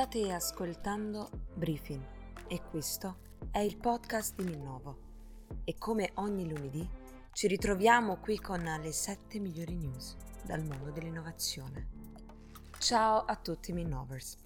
State ascoltando Briefing e questo è il podcast di Minnovo. E come ogni lunedì ci ritroviamo qui con le 7 migliori news dal mondo dell'innovazione. Ciao a tutti Minnovers.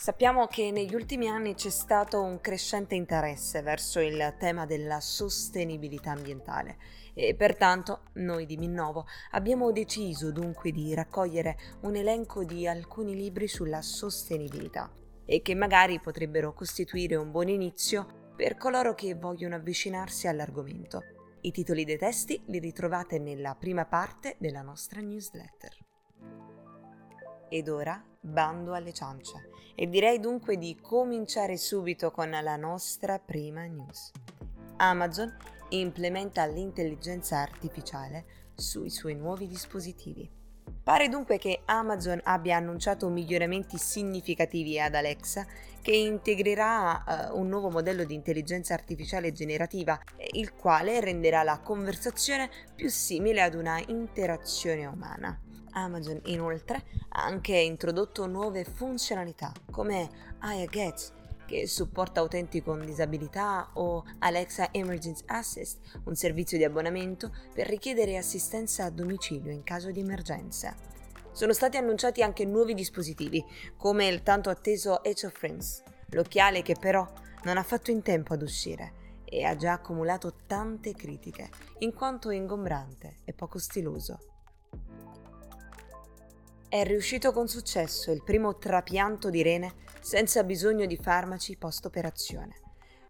Sappiamo che negli ultimi anni c'è stato un crescente interesse verso il tema della sostenibilità ambientale e pertanto noi di Minnovo abbiamo deciso dunque di raccogliere un elenco di alcuni libri sulla sostenibilità e che magari potrebbero costituire un buon inizio per coloro che vogliono avvicinarsi all'argomento. I titoli dei testi li ritrovate nella prima parte della nostra newsletter. Ed ora bando alle ciance e direi dunque di cominciare subito con la nostra prima news. Amazon implementa l'intelligenza artificiale sui suoi nuovi dispositivi. Pare dunque che Amazon abbia annunciato miglioramenti significativi ad Alexa che integrerà uh, un nuovo modello di intelligenza artificiale generativa, il quale renderà la conversazione più simile ad una interazione umana. Amazon inoltre ha anche introdotto nuove funzionalità come Aya Get che supporta utenti con disabilità o Alexa Emergency Assist, un servizio di abbonamento per richiedere assistenza a domicilio in caso di emergenza. Sono stati annunciati anche nuovi dispositivi, come il tanto atteso Edge of Friends, l'occhiale che però non ha fatto in tempo ad uscire e ha già accumulato tante critiche, in quanto ingombrante e poco stiloso. È riuscito con successo il primo trapianto di rene senza bisogno di farmaci post-operazione.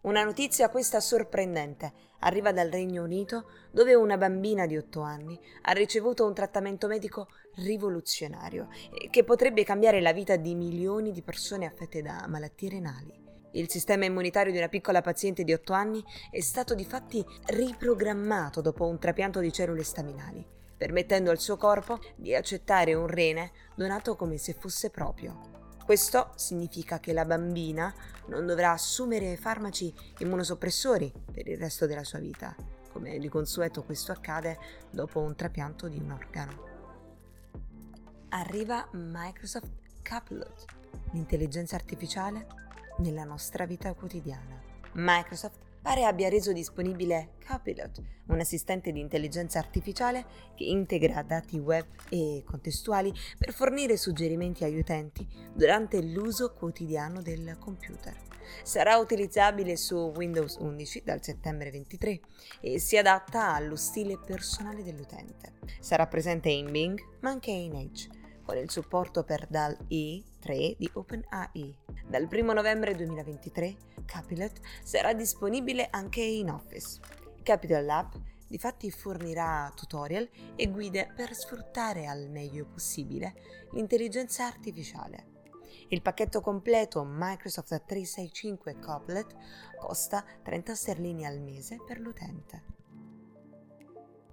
Una notizia questa sorprendente arriva dal Regno Unito dove una bambina di 8 anni ha ricevuto un trattamento medico rivoluzionario che potrebbe cambiare la vita di milioni di persone affette da malattie renali. Il sistema immunitario di una piccola paziente di 8 anni è stato di fatti riprogrammato dopo un trapianto di cellule staminali, permettendo al suo corpo di accettare un rene donato come se fosse proprio. Questo significa che la bambina non dovrà assumere farmaci immunosoppressori per il resto della sua vita, come di consueto questo accade dopo un trapianto di un organo. Arriva Microsoft Copilot, l'intelligenza artificiale nella nostra vita quotidiana. Microsoft pare abbia reso disponibile Copilot, un assistente di intelligenza artificiale che integra dati web e contestuali per fornire suggerimenti agli utenti durante l'uso quotidiano del computer. Sarà utilizzabile su Windows 11 dal settembre 23 e si adatta allo stile personale dell'utente. Sarà presente in Bing ma anche in Edge con il supporto per DAL-E 3 di OpenAI. Dal 1 novembre 2023 Capilot sarà disponibile anche in Office. Capital Lab difatti fornirà tutorial e guide per sfruttare al meglio possibile l'intelligenza artificiale. Il pacchetto completo Microsoft 365 Copilot costa 30 sterline al mese per l'utente.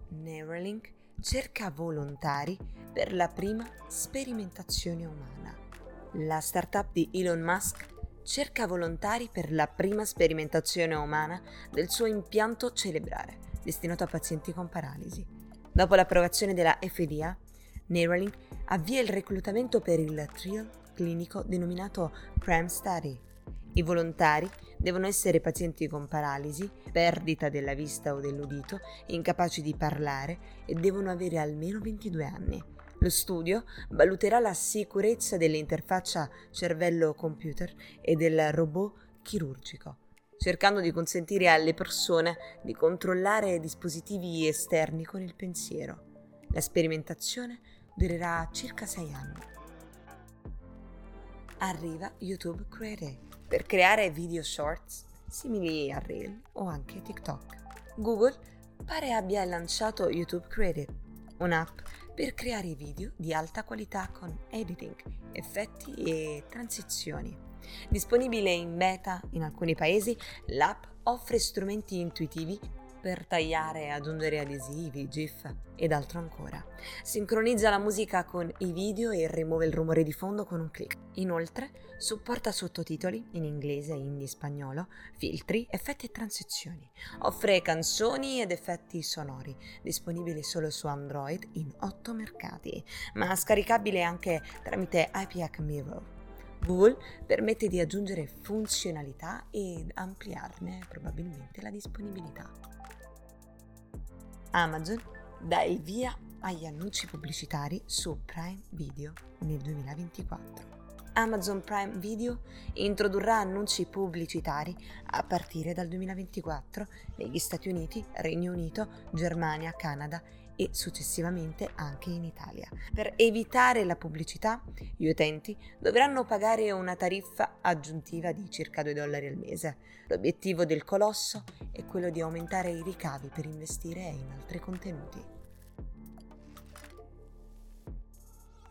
Neuralink cerca volontari per la prima sperimentazione umana. La startup di Elon Musk cerca volontari per la prima sperimentazione umana del suo impianto cerebrale, destinato a pazienti con paralisi. Dopo l'approvazione della FDA, Neuralink avvia il reclutamento per il trial clinico denominato PREM Study. I volontari devono essere pazienti con paralisi, perdita della vista o dell'udito, incapaci di parlare e devono avere almeno 22 anni. Lo studio valuterà la sicurezza dell'interfaccia cervello-computer e del robot chirurgico, cercando di consentire alle persone di controllare dispositivi esterni con il pensiero. La sperimentazione durerà circa 6 anni. Arriva YouTube Create per creare video shorts simili a Reel o anche TikTok. Google pare abbia lanciato YouTube Creative, un'app per creare video di alta qualità con editing, effetti e transizioni. Disponibile in beta in alcuni paesi, l'app offre strumenti intuitivi per tagliare, aggiungere adesivi, GIF ed altro ancora. Sincronizza la musica con i video e rimuove il rumore di fondo con un clic. Inoltre, supporta sottotitoli in inglese, hindi, spagnolo, filtri, effetti e transizioni. Offre canzoni ed effetti sonori, disponibili solo su Android in 8 mercati, ma scaricabile anche tramite IPAC Mirror. Google permette di aggiungere funzionalità ed ampliarne probabilmente la disponibilità. Amazon dà il via agli annunci pubblicitari su Prime Video nel 2024. Amazon Prime Video introdurrà annunci pubblicitari a partire dal 2024 negli Stati Uniti, Regno Unito, Germania, Canada e successivamente anche in Italia. Per evitare la pubblicità, gli utenti dovranno pagare una tariffa aggiuntiva di circa 2 dollari al mese. L'obiettivo del colosso è quello di aumentare i ricavi per investire in altri contenuti.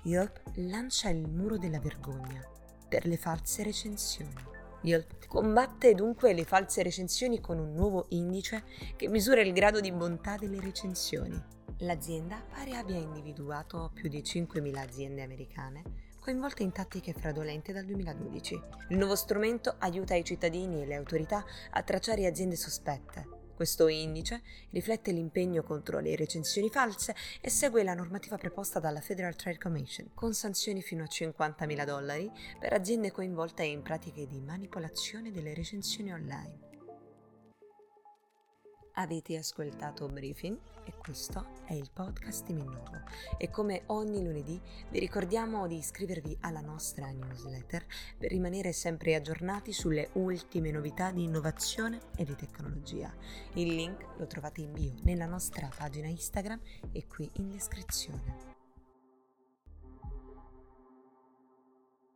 Yelp lancia il muro della vergogna per le false recensioni. Yelp combatte dunque le false recensioni con un nuovo indice che misura il grado di bontà delle recensioni. L'azienda pare abbia individuato più di 5.000 aziende americane coinvolte in tattiche fraudolente dal 2012. Il nuovo strumento aiuta i cittadini e le autorità a tracciare aziende sospette. Questo indice riflette l'impegno contro le recensioni false e segue la normativa preposta dalla Federal Trade Commission, con sanzioni fino a 50.000 dollari per aziende coinvolte in pratiche di manipolazione delle recensioni online. Avete ascoltato Briefing e questo è il podcast di Minnovo e come ogni lunedì vi ricordiamo di iscrivervi alla nostra newsletter per rimanere sempre aggiornati sulle ultime novità di innovazione e di tecnologia. Il link lo trovate in bio nella nostra pagina Instagram e qui in descrizione.